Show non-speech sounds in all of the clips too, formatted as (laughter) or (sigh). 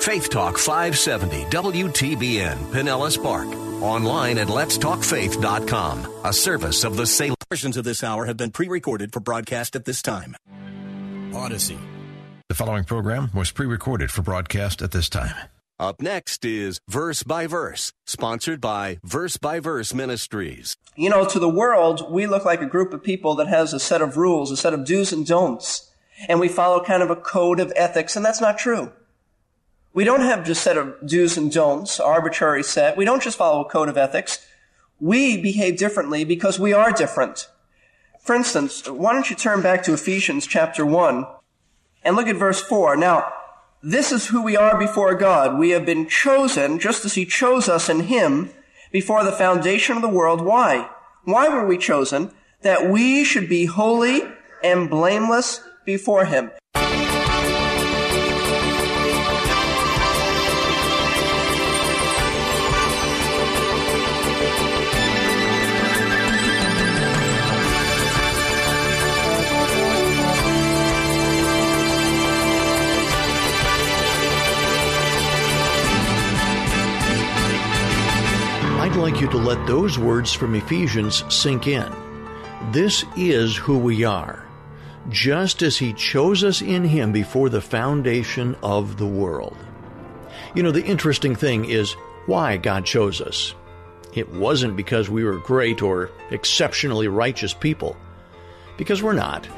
Faith Talk 570 WTBN Pinellas Park. Online at letstalkfaith.com. A service of the Salem. Versions of this hour have been pre-recorded for broadcast at this time. Odyssey. The following program was pre-recorded for broadcast at this time. Up next is Verse by Verse, sponsored by Verse by Verse Ministries. You know, to the world, we look like a group of people that has a set of rules, a set of do's and don'ts, and we follow kind of a code of ethics, and that's not true. We don't have just a set of do's and don'ts, arbitrary set. We don't just follow a code of ethics. We behave differently because we are different. For instance, why don't you turn back to Ephesians chapter 1 and look at verse 4. Now, this is who we are before God. We have been chosen just as He chose us in Him before the foundation of the world. Why? Why were we chosen? That we should be holy and blameless before Him. Like you to let those words from Ephesians sink in. This is who we are, just as He chose us in Him before the foundation of the world. You know, the interesting thing is why God chose us. It wasn't because we were great or exceptionally righteous people, because we're not.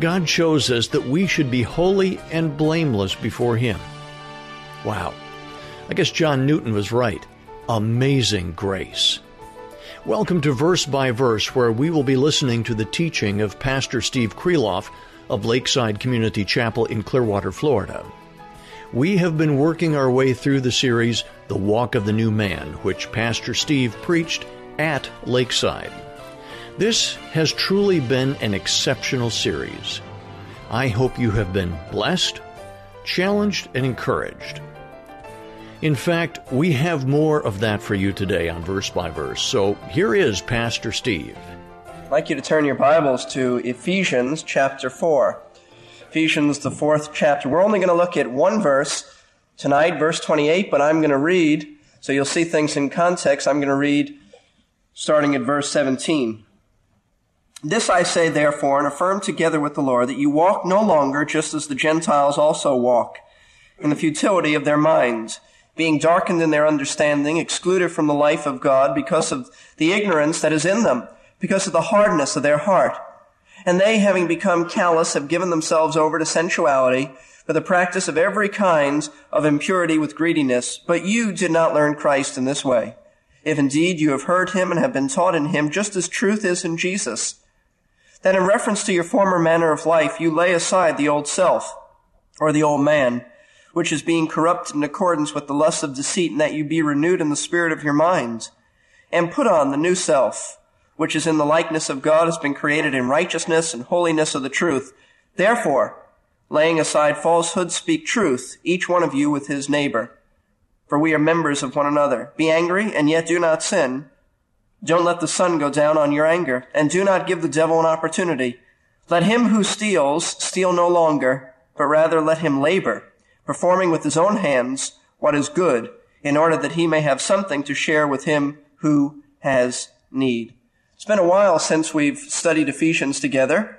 God chose us that we should be holy and blameless before Him. Wow. I guess John Newton was right. Amazing grace. Welcome to Verse by Verse, where we will be listening to the teaching of Pastor Steve Kreloff of Lakeside Community Chapel in Clearwater, Florida. We have been working our way through the series, The Walk of the New Man, which Pastor Steve preached at Lakeside. This has truly been an exceptional series. I hope you have been blessed, challenged, and encouraged. In fact, we have more of that for you today on Verse by Verse. So here is Pastor Steve. I'd like you to turn your Bibles to Ephesians chapter 4. Ephesians, the fourth chapter. We're only going to look at one verse tonight, verse 28, but I'm going to read, so you'll see things in context. I'm going to read starting at verse 17. This I say, therefore, and affirm together with the Lord, that you walk no longer just as the Gentiles also walk, in the futility of their minds, being darkened in their understanding, excluded from the life of God because of the ignorance that is in them, because of the hardness of their heart. And they, having become callous, have given themselves over to sensuality, for the practice of every kind of impurity with greediness. But you did not learn Christ in this way. If indeed you have heard him and have been taught in him, just as truth is in Jesus, then in reference to your former manner of life, you lay aside the old self, or the old man, which is being corrupted in accordance with the lust of deceit, and that you be renewed in the spirit of your mind, and put on the new self, which is in the likeness of God, has been created in righteousness and holiness of the truth. Therefore, laying aside falsehood, speak truth, each one of you with his neighbor. For we are members of one another. Be angry, and yet do not sin. Don't let the sun go down on your anger, and do not give the devil an opportunity. Let him who steals steal no longer, but rather let him labor, performing with his own hands what is good, in order that he may have something to share with him who has need. It's been a while since we've studied Ephesians together,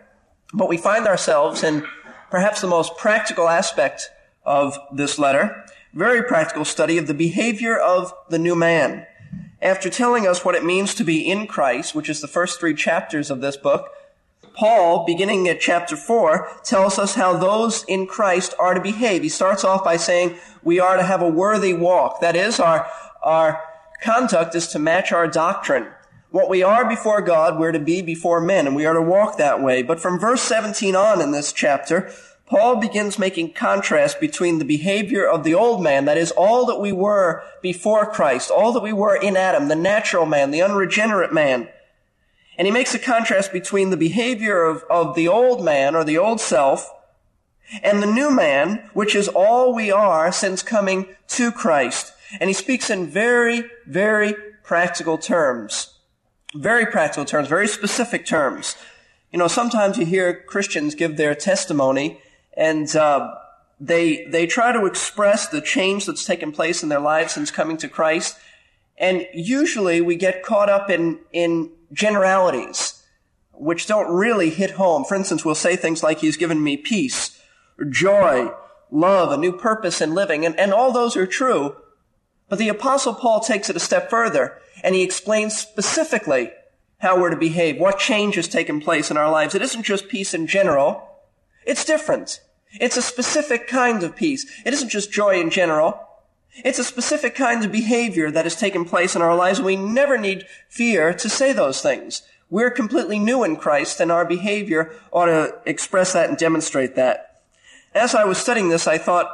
but we find ourselves in perhaps the most practical aspect of this letter, very practical study of the behavior of the new man. After telling us what it means to be in Christ, which is the first three chapters of this book, Paul, beginning at chapter 4, tells us how those in Christ are to behave. He starts off by saying we are to have a worthy walk. That is, our, our conduct is to match our doctrine. What we are before God, we're to be before men, and we are to walk that way. But from verse 17 on in this chapter, Paul begins making contrast between the behavior of the old man, that is all that we were before Christ, all that we were in Adam, the natural man, the unregenerate man. And he makes a contrast between the behavior of, of the old man or the old self and the new man, which is all we are since coming to Christ. And he speaks in very, very practical terms. Very practical terms, very specific terms. You know, sometimes you hear Christians give their testimony and uh, they they try to express the change that's taken place in their lives since coming to Christ, and usually we get caught up in in generalities which don't really hit home. For instance, we'll say things like, "He's given me peace, joy, love, a new purpose in living," and and all those are true. But the Apostle Paul takes it a step further, and he explains specifically how we're to behave, what change has taken place in our lives. It isn't just peace in general. It's different. It's a specific kind of peace. It isn't just joy in general. It's a specific kind of behavior that has taken place in our lives. We never need fear to say those things. We're completely new in Christ and our behavior ought to express that and demonstrate that. As I was studying this, I thought,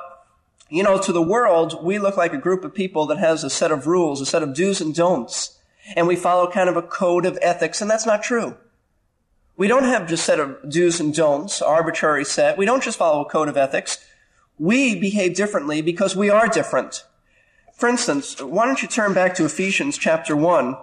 you know, to the world, we look like a group of people that has a set of rules, a set of do's and don'ts, and we follow kind of a code of ethics, and that's not true. We don't have just a set of do's and don'ts, arbitrary set. We don't just follow a code of ethics. We behave differently because we are different. For instance, why don't you turn back to Ephesians chapter 1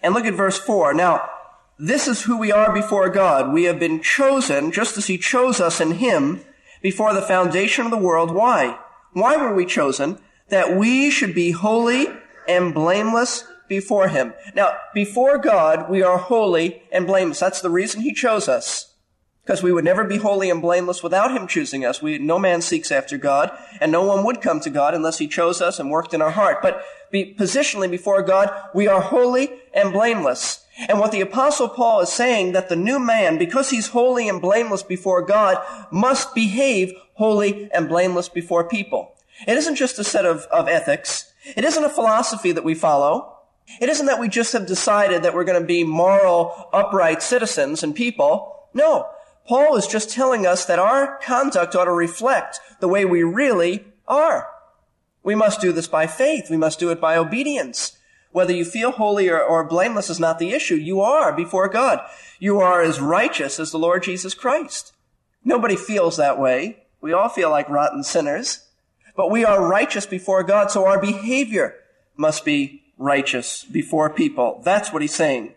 and look at verse 4. Now, this is who we are before God. We have been chosen just as He chose us in Him before the foundation of the world. Why? Why were we chosen? That we should be holy and blameless before Him. Now, before God, we are holy and blameless. That's the reason He chose us. Because we would never be holy and blameless without Him choosing us. We, no man seeks after God, and no one would come to God unless He chose us and worked in our heart. But be, positionally before God, we are holy and blameless. And what the apostle Paul is saying that the new man, because he's holy and blameless before God, must behave holy and blameless before people. It isn't just a set of, of ethics. It isn't a philosophy that we follow. It isn't that we just have decided that we're going to be moral, upright citizens and people. No. Paul is just telling us that our conduct ought to reflect the way we really are. We must do this by faith. We must do it by obedience. Whether you feel holy or, or, blameless is not the issue. You are before God. You are as righteous as the Lord Jesus Christ. Nobody feels that way. We all feel like rotten sinners. But we are righteous before God, so our behavior must be righteous before people. That's what he's saying.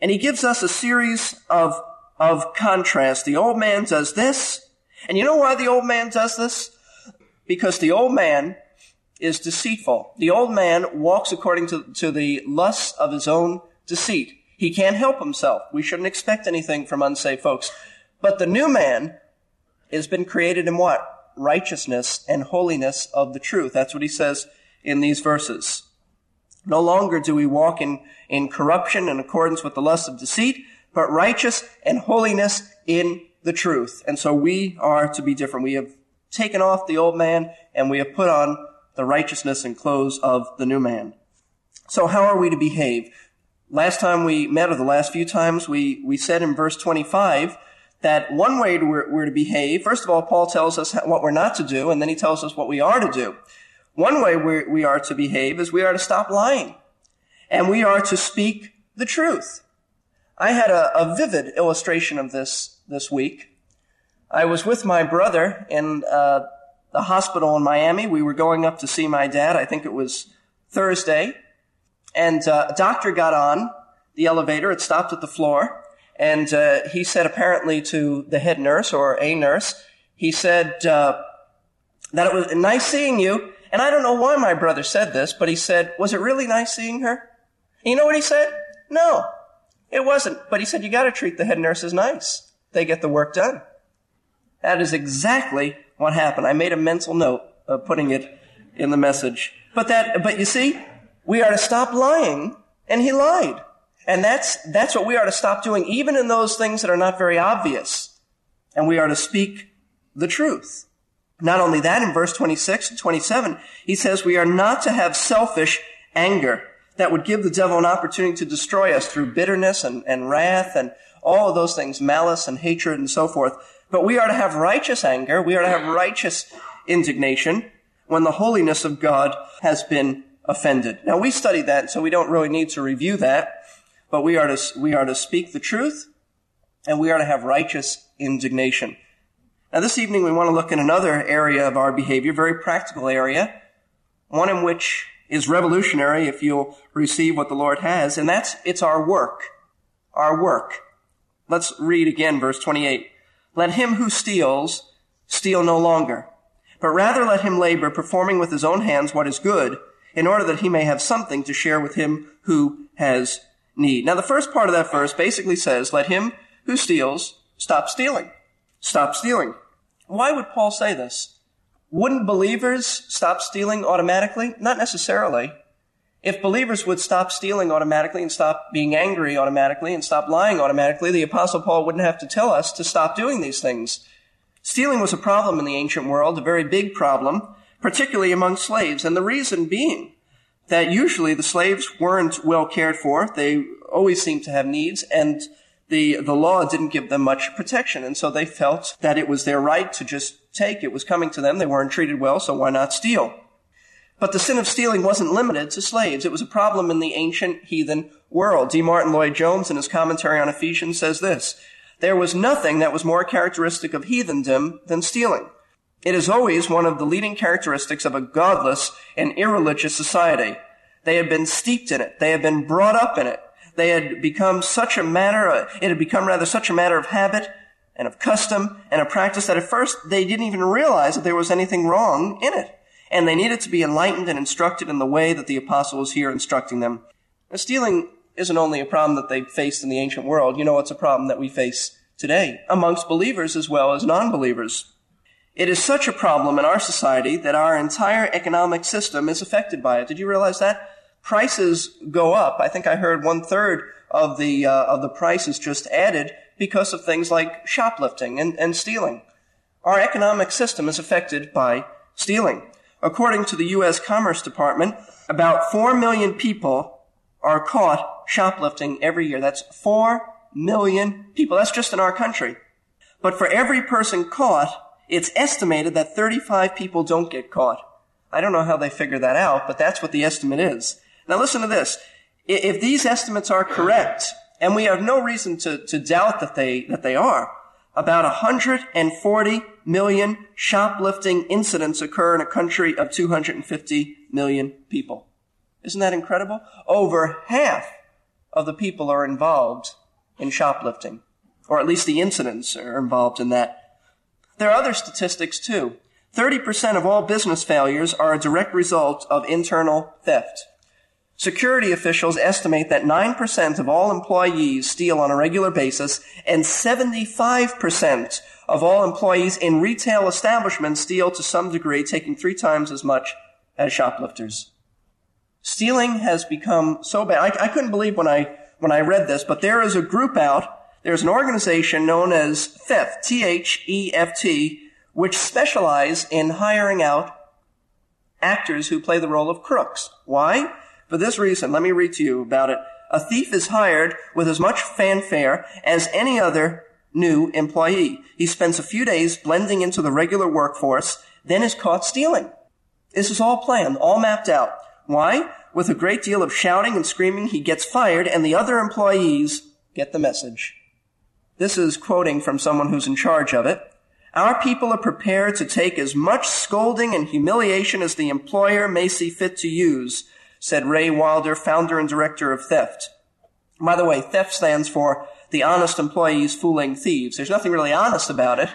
And he gives us a series of, of contrast. The old man does this. And you know why the old man does this? Because the old man is deceitful. The old man walks according to, to the lusts of his own deceit. He can't help himself. We shouldn't expect anything from unsaved folks. But the new man has been created in what? Righteousness and holiness of the truth. That's what he says in these verses. No longer do we walk in, in corruption in accordance with the lust of deceit, but righteous and holiness in the truth. And so we are to be different. We have taken off the old man and we have put on the righteousness and clothes of the new man. So how are we to behave? Last time we met, or the last few times, we, we said in verse 25 that one way we're, we're to behave, first of all, Paul tells us what we're not to do, and then he tells us what we are to do. One way we, we are to behave is we are to stop lying and we are to speak the truth. I had a, a vivid illustration of this this week. I was with my brother in uh, the hospital in Miami. We were going up to see my dad. I think it was Thursday. And uh, a doctor got on the elevator. It stopped at the floor. And uh, he said, apparently to the head nurse or a nurse, he said uh, that it was nice seeing you. And I don't know why my brother said this, but he said, was it really nice seeing her? And you know what he said? No, it wasn't. But he said, you gotta treat the head nurses nice. They get the work done. That is exactly what happened. I made a mental note of putting it in the message. But that, but you see, we are to stop lying, and he lied. And that's, that's what we are to stop doing, even in those things that are not very obvious. And we are to speak the truth. Not only that, in verse 26 and 27, he says we are not to have selfish anger that would give the devil an opportunity to destroy us through bitterness and, and wrath and all of those things, malice and hatred and so forth. But we are to have righteous anger. We are to have righteous indignation when the holiness of God has been offended. Now we studied that, so we don't really need to review that, but we are to, we are to speak the truth and we are to have righteous indignation. Now this evening we want to look at another area of our behavior, very practical area, one in which is revolutionary if you'll receive what the Lord has, and that's, it's our work. Our work. Let's read again verse 28. Let him who steals steal no longer, but rather let him labor, performing with his own hands what is good, in order that he may have something to share with him who has need. Now the first part of that verse basically says, let him who steals stop stealing. Stop stealing. Why would Paul say this? Wouldn't believers stop stealing automatically? Not necessarily. If believers would stop stealing automatically and stop being angry automatically and stop lying automatically, the apostle Paul wouldn't have to tell us to stop doing these things. Stealing was a problem in the ancient world, a very big problem, particularly among slaves. And the reason being that usually the slaves weren't well cared for. They always seemed to have needs and the, the law didn't give them much protection. And so they felt that it was their right to just take. It was coming to them. They weren't treated well, so why not steal? But the sin of stealing wasn't limited to slaves. It was a problem in the ancient heathen world. D. Martyn Lloyd Jones in his commentary on Ephesians says this, there was nothing that was more characteristic of heathendom than stealing. It is always one of the leading characteristics of a godless and irreligious society. They had been steeped in it. They had been brought up in it. They had become such a matter, it had become rather such a matter of habit and of custom and of practice that at first they didn't even realize that there was anything wrong in it and they needed to be enlightened and instructed in the way that the apostle was here instructing them. Now, stealing isn't only a problem that they faced in the ancient world. You know, it's a problem that we face today amongst believers as well as non-believers. It is such a problem in our society that our entire economic system is affected by it. Did you realize that? Prices go up. I think I heard one third of the, uh, of the prices just added because of things like shoplifting and, and stealing. Our economic system is affected by stealing. According to the U.S. Commerce Department, about 4 million people are caught shoplifting every year. That's 4 million people. That's just in our country. But for every person caught, it's estimated that 35 people don't get caught. I don't know how they figure that out, but that's what the estimate is. Now listen to this. If these estimates are correct, and we have no reason to, to doubt that they, that they are, about 140 million shoplifting incidents occur in a country of 250 million people. Isn't that incredible? Over half of the people are involved in shoplifting, or at least the incidents are involved in that. There are other statistics too. 30% of all business failures are a direct result of internal theft. Security officials estimate that 9% of all employees steal on a regular basis and 75% of all employees in retail establishments steal to some degree, taking three times as much as shoplifters. Stealing has become so bad. I, I couldn't believe when I, when I read this, but there is a group out, there's an organization known as Theft, T-H-E-F-T, which specialize in hiring out actors who play the role of crooks. Why? For this reason, let me read to you about it. A thief is hired with as much fanfare as any other new employee. He spends a few days blending into the regular workforce, then is caught stealing. This is all planned, all mapped out. Why? With a great deal of shouting and screaming, he gets fired and the other employees get the message. This is quoting from someone who's in charge of it. Our people are prepared to take as much scolding and humiliation as the employer may see fit to use said Ray Wilder, founder and director of Theft. By the way, theft stands for the honest employees fooling thieves. There's nothing really honest about it,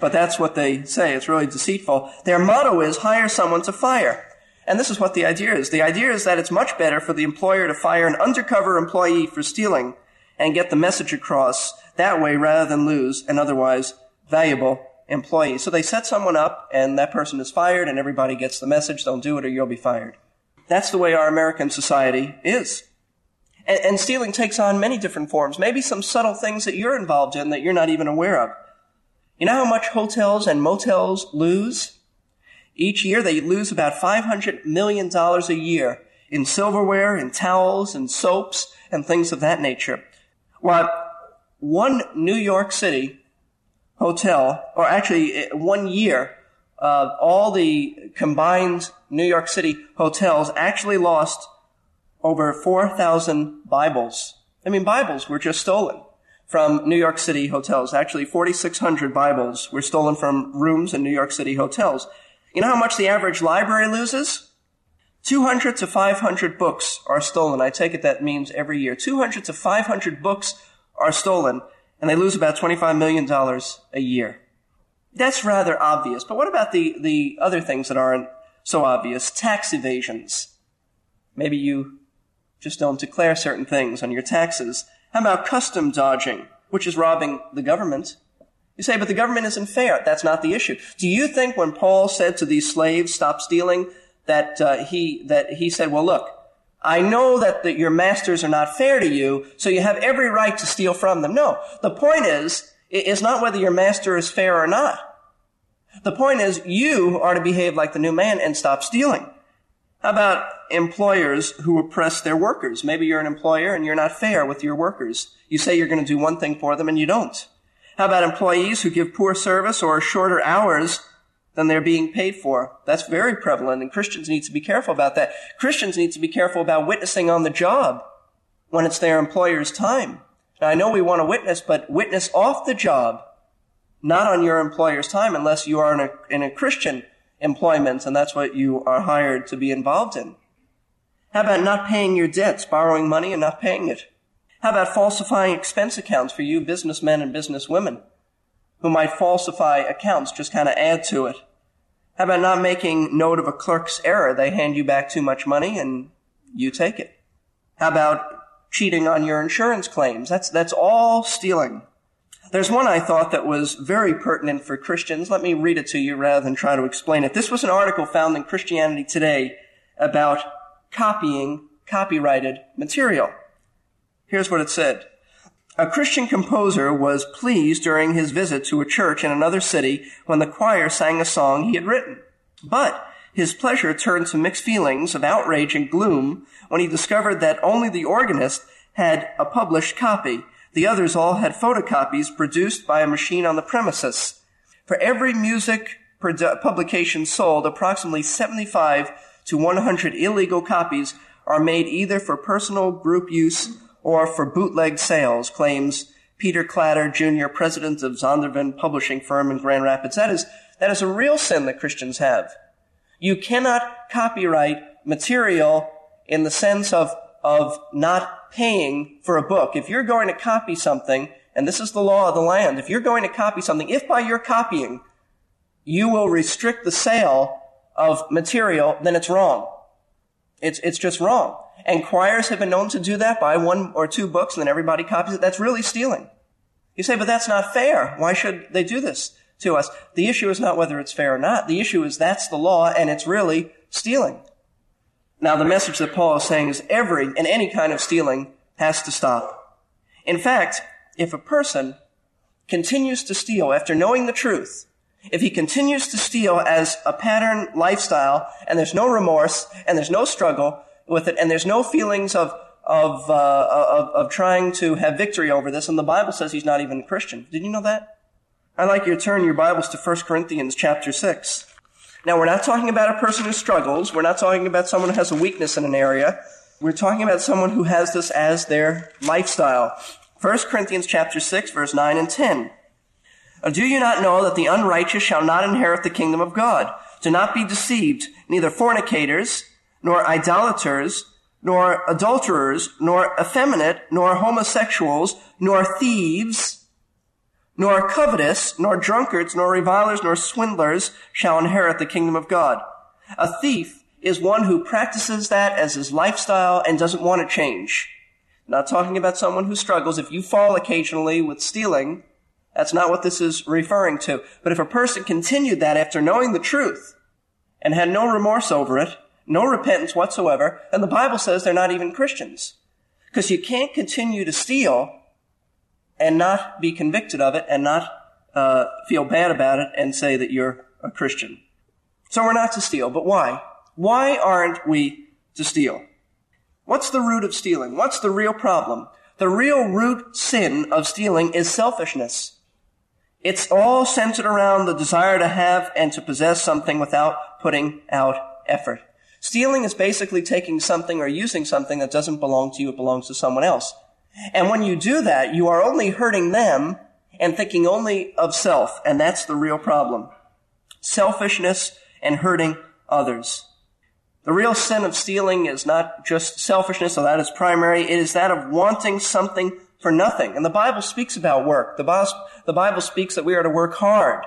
but that's what they say. It's really deceitful. Their motto is hire someone to fire. And this is what the idea is. The idea is that it's much better for the employer to fire an undercover employee for stealing and get the message across that way rather than lose an otherwise valuable employee. So they set someone up and that person is fired and everybody gets the message, don't do it or you'll be fired. That's the way our American society is. And, and, stealing takes on many different forms. Maybe some subtle things that you're involved in that you're not even aware of. You know how much hotels and motels lose? Each year they lose about $500 million a year in silverware and towels and soaps and things of that nature. While one New York City hotel, or actually uh, one year, uh, all the combined New York City hotels actually lost over 4,000 Bibles. I mean, Bibles were just stolen from New York City hotels. Actually, 4,600 Bibles were stolen from rooms in New York City hotels. You know how much the average library loses? 200 to 500 books are stolen. I take it that means every year. 200 to 500 books are stolen, and they lose about $25 million a year. That's rather obvious. But what about the, the other things that aren't so obvious? Tax evasions. Maybe you just don't declare certain things on your taxes. How about custom dodging, which is robbing the government? You say, but the government isn't fair. That's not the issue. Do you think when Paul said to these slaves, stop stealing, that uh, he that he said, well, look, I know that the, your masters are not fair to you, so you have every right to steal from them. No, the point is, is not whether your master is fair or not. The point is, you are to behave like the new man and stop stealing. How about employers who oppress their workers? Maybe you're an employer and you're not fair with your workers. You say you're going to do one thing for them and you don't. How about employees who give poor service or shorter hours than they're being paid for? That's very prevalent and Christians need to be careful about that. Christians need to be careful about witnessing on the job when it's their employer's time. Now, I know we want to witness, but witness off the job, not on your employer's time unless you are in a, in a Christian employment and that's what you are hired to be involved in. How about not paying your debts, borrowing money and not paying it? How about falsifying expense accounts for you businessmen and businesswomen who might falsify accounts, just kind of add to it? How about not making note of a clerk's error? They hand you back too much money and you take it. How about cheating on your insurance claims? That's, that's all stealing. There's one I thought that was very pertinent for Christians. Let me read it to you rather than try to explain it. This was an article found in Christianity Today about copying copyrighted material. Here's what it said. A Christian composer was pleased during his visit to a church in another city when the choir sang a song he had written. But his pleasure turned to mixed feelings of outrage and gloom when he discovered that only the organist had a published copy the others all had photocopies produced by a machine on the premises. For every music produ- publication sold, approximately 75 to 100 illegal copies are made either for personal group use or for bootleg sales, claims Peter Kladder Jr., president of Zondervan Publishing Firm in Grand Rapids. That is, that is a real sin that Christians have. You cannot copyright material in the sense of, of not paying for a book. If you're going to copy something, and this is the law of the land, if you're going to copy something, if by your copying you will restrict the sale of material, then it's wrong. It's, it's just wrong. And choirs have been known to do that, buy one or two books and then everybody copies it. That's really stealing. You say, but that's not fair. Why should they do this to us? The issue is not whether it's fair or not. The issue is that's the law and it's really stealing. Now, the message that Paul is saying is every and any kind of stealing has to stop. In fact, if a person continues to steal after knowing the truth, if he continues to steal as a pattern lifestyle and there's no remorse and there's no struggle with it and there's no feelings of of, uh, of, of trying to have victory over this, and the Bible says he's not even a Christian. Did you know that? I'd like you to turn your Bibles to 1 Corinthians chapter 6. Now, we're not talking about a person who struggles. We're not talking about someone who has a weakness in an area. We're talking about someone who has this as their lifestyle. 1 Corinthians chapter 6, verse 9 and 10. Do you not know that the unrighteous shall not inherit the kingdom of God? Do not be deceived. Neither fornicators, nor idolaters, nor adulterers, nor effeminate, nor homosexuals, nor thieves, nor covetous, nor drunkards, nor revilers, nor swindlers shall inherit the kingdom of God. A thief is one who practices that as his lifestyle and doesn't want to change. Not talking about someone who struggles. If you fall occasionally with stealing, that's not what this is referring to. But if a person continued that after knowing the truth and had no remorse over it, no repentance whatsoever, and the Bible says they're not even Christians. Because you can't continue to steal and not be convicted of it and not uh, feel bad about it and say that you're a Christian. So we're not to steal, but why? Why aren't we to steal? What's the root of stealing? What's the real problem? The real root sin of stealing is selfishness. It's all centered around the desire to have and to possess something without putting out effort. Stealing is basically taking something or using something that doesn't belong to you, it belongs to someone else. And when you do that, you are only hurting them and thinking only of self, and that's the real problem. Selfishness and hurting others. The real sin of stealing is not just selfishness, so that is primary. It is that of wanting something for nothing. And the Bible speaks about work. The Bible, the Bible speaks that we are to work hard.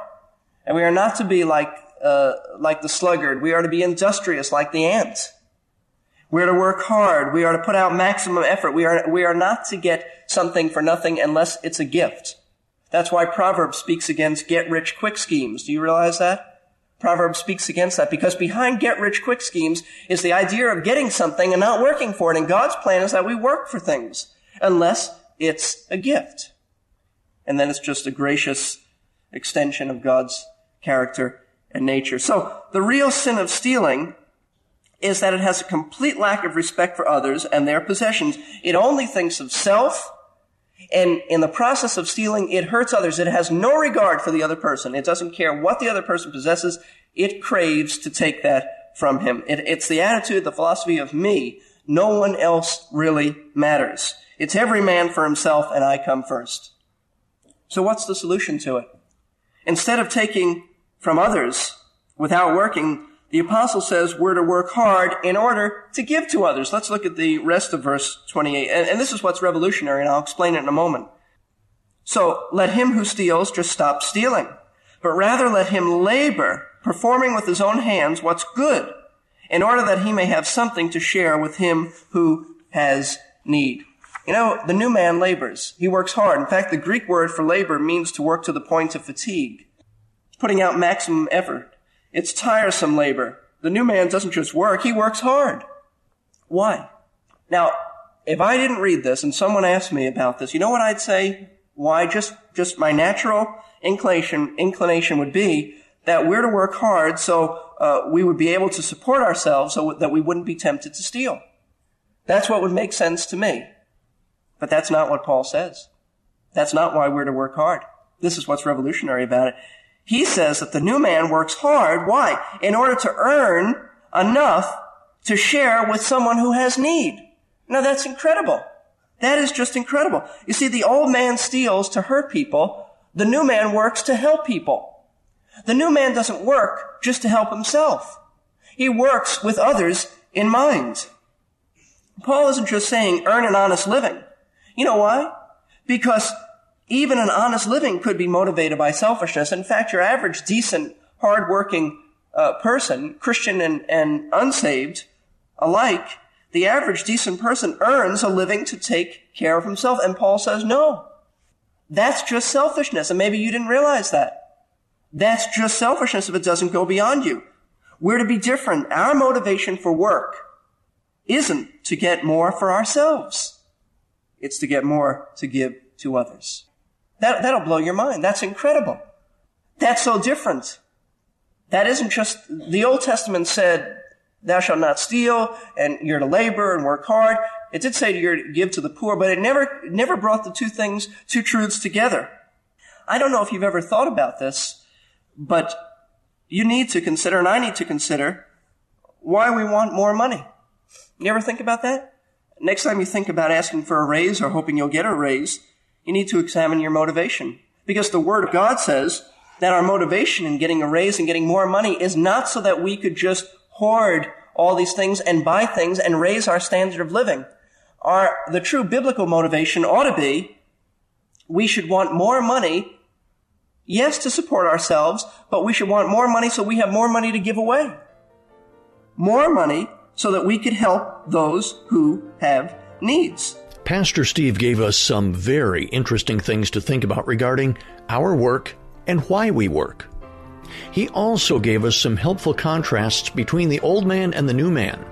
And we are not to be like, uh, like the sluggard. We are to be industrious like the ant. We are to work hard. We are to put out maximum effort. We are, we are not to get something for nothing unless it's a gift. That's why Proverbs speaks against get rich quick schemes. Do you realize that? Proverbs speaks against that because behind get rich quick schemes is the idea of getting something and not working for it. And God's plan is that we work for things unless it's a gift. And then it's just a gracious extension of God's character and nature. So the real sin of stealing is that it has a complete lack of respect for others and their possessions. It only thinks of self, and in the process of stealing, it hurts others. It has no regard for the other person. It doesn't care what the other person possesses. It craves to take that from him. It, it's the attitude, the philosophy of me. No one else really matters. It's every man for himself and I come first. So what's the solution to it? Instead of taking from others without working, the apostle says we're to work hard in order to give to others. Let's look at the rest of verse 28. And, and, this is what's revolutionary, and I'll explain it in a moment. So let him who steals just stop stealing, but rather let him labor, performing with his own hands what's good, in order that he may have something to share with him who has need. You know, the new man labors. He works hard. In fact, the Greek word for labor means to work to the point of fatigue, putting out maximum effort. It's tiresome labor. The new man doesn't just work, he works hard. Why? Now, if I didn't read this and someone asked me about this, you know what I'd say? Why? Just, just my natural inclination, inclination would be that we're to work hard so uh, we would be able to support ourselves so that we wouldn't be tempted to steal. That's what would make sense to me. But that's not what Paul says. That's not why we're to work hard. This is what's revolutionary about it. He says that the new man works hard. Why? In order to earn enough to share with someone who has need. Now that's incredible. That is just incredible. You see, the old man steals to hurt people. The new man works to help people. The new man doesn't work just to help himself. He works with others in mind. Paul isn't just saying earn an honest living. You know why? Because even an honest living could be motivated by selfishness. In fact, your average decent, hardworking uh, person, Christian and, and unsaved alike, the average decent person earns a living to take care of himself. And Paul says, no, that's just selfishness. And maybe you didn't realize that. That's just selfishness if it doesn't go beyond you. We're to be different. Our motivation for work isn't to get more for ourselves. It's to get more to give to others. That, that'll blow your mind. That's incredible. That's so different. That isn't just, the Old Testament said, thou shalt not steal, and you're to labor and work hard. It did say you're to give to the poor, but it never, never brought the two things, two truths together. I don't know if you've ever thought about this, but you need to consider, and I need to consider, why we want more money. You ever think about that? Next time you think about asking for a raise or hoping you'll get a raise, you need to examine your motivation. Because the Word of God says that our motivation in getting a raise and getting more money is not so that we could just hoard all these things and buy things and raise our standard of living. Our, the true biblical motivation ought to be we should want more money, yes, to support ourselves, but we should want more money so we have more money to give away. More money so that we could help those who have needs. Pastor Steve gave us some very interesting things to think about regarding our work and why we work. He also gave us some helpful contrasts between the old man and the new man.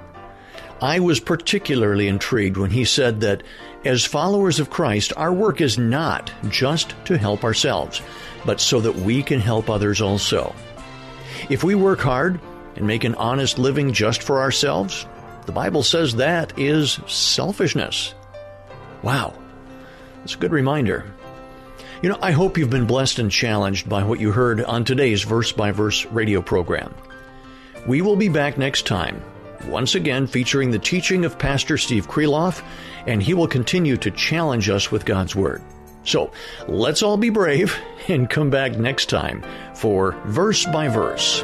I was particularly intrigued when he said that as followers of Christ, our work is not just to help ourselves, but so that we can help others also. If we work hard and make an honest living just for ourselves, the Bible says that is selfishness. Wow, that's a good reminder. You know, I hope you've been blessed and challenged by what you heard on today's verse by verse radio program. We will be back next time, once again featuring the teaching of Pastor Steve Kreloff, and he will continue to challenge us with God's Word. So let's all be brave (laughs) and come back next time for Verse by Verse.